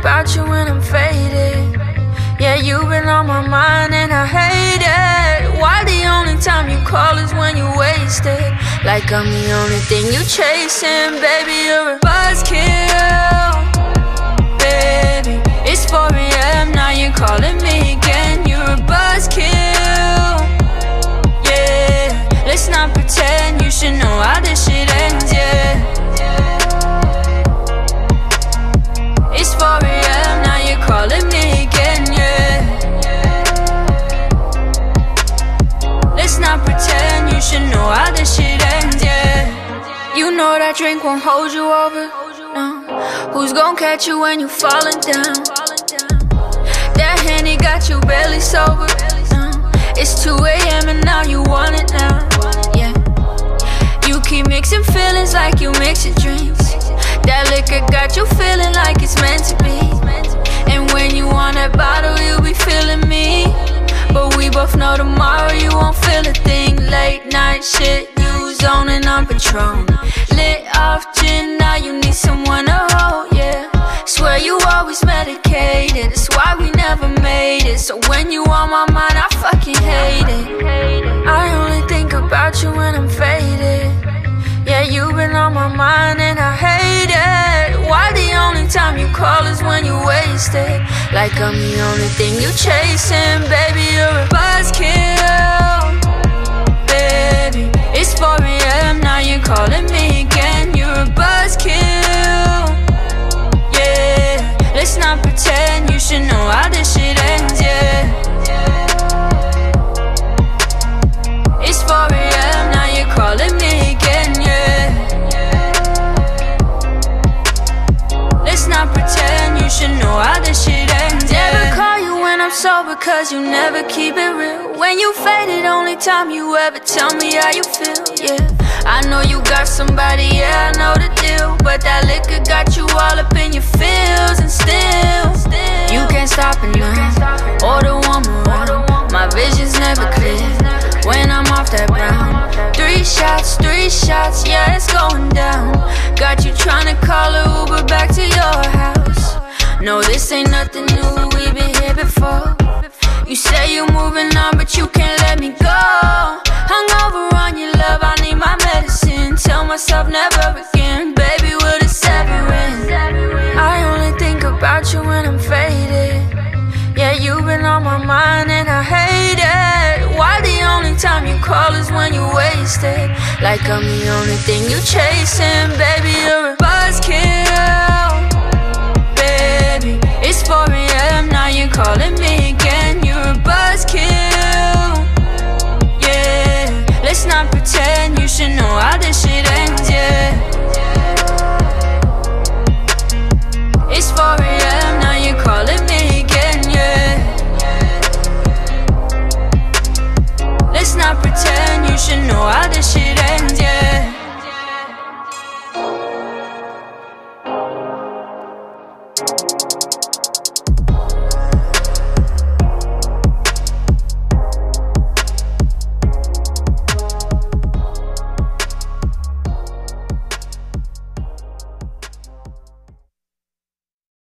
about you when I'm faded. Yeah, you've been on my mind and I hate it. Why the only time you call is when you're wasted? Like I'm the only thing you chasing, baby. You're a buzzkill, baby. It's 4 a.m. now you're calling me again. You're a buzzkill, yeah. Let's not pretend you should know how should know how this shit ends, yeah. You know that drink won't hold you over, no. Who's gonna catch you when you falling down? That Henny got you barely sober, no. It's 2 a.m. and now you want it now, yeah. You keep mixing feelings like you mixing drinks. That liquor got you feeling like it's meant to be. Night shit, you zoning on Patron. Lit off gin, now you need someone to hold, yeah. Swear you always medicated, it's why we never made it. So when you on my mind, I fucking hate it. I only think about you when I'm faded. Yeah, you've been on my mind and I hate it. Why the only time you call is when you're wasted? Like I'm the only thing you chasing, baby. You're a buzzkill, should know how this shit ends, yeah. Never call you when I'm sober, cause you never keep it real. When you faded, only time you ever tell me how you feel, yeah. I know you got somebody, yeah, I know the deal. But that liquor got you all up in your feels, and still, you can't stop it now. Order one more, my vision's never clear. When I'm off that brown, three shots, three shots, yeah, it's going down. Got you trying to call a Uber back to your house. No, this ain't nothing new, we've been here before. You say you're moving on, but you can't let me go. Hungover on your love, I need my medicine. Tell myself never again, baby, we're the severing. I only think about you when I'm faded. Yeah, you've been on my mind and I hate it. Why the only time you call is when you're wasted? Like I'm the only thing you're chasing, baby. You're a buzzkill, pretend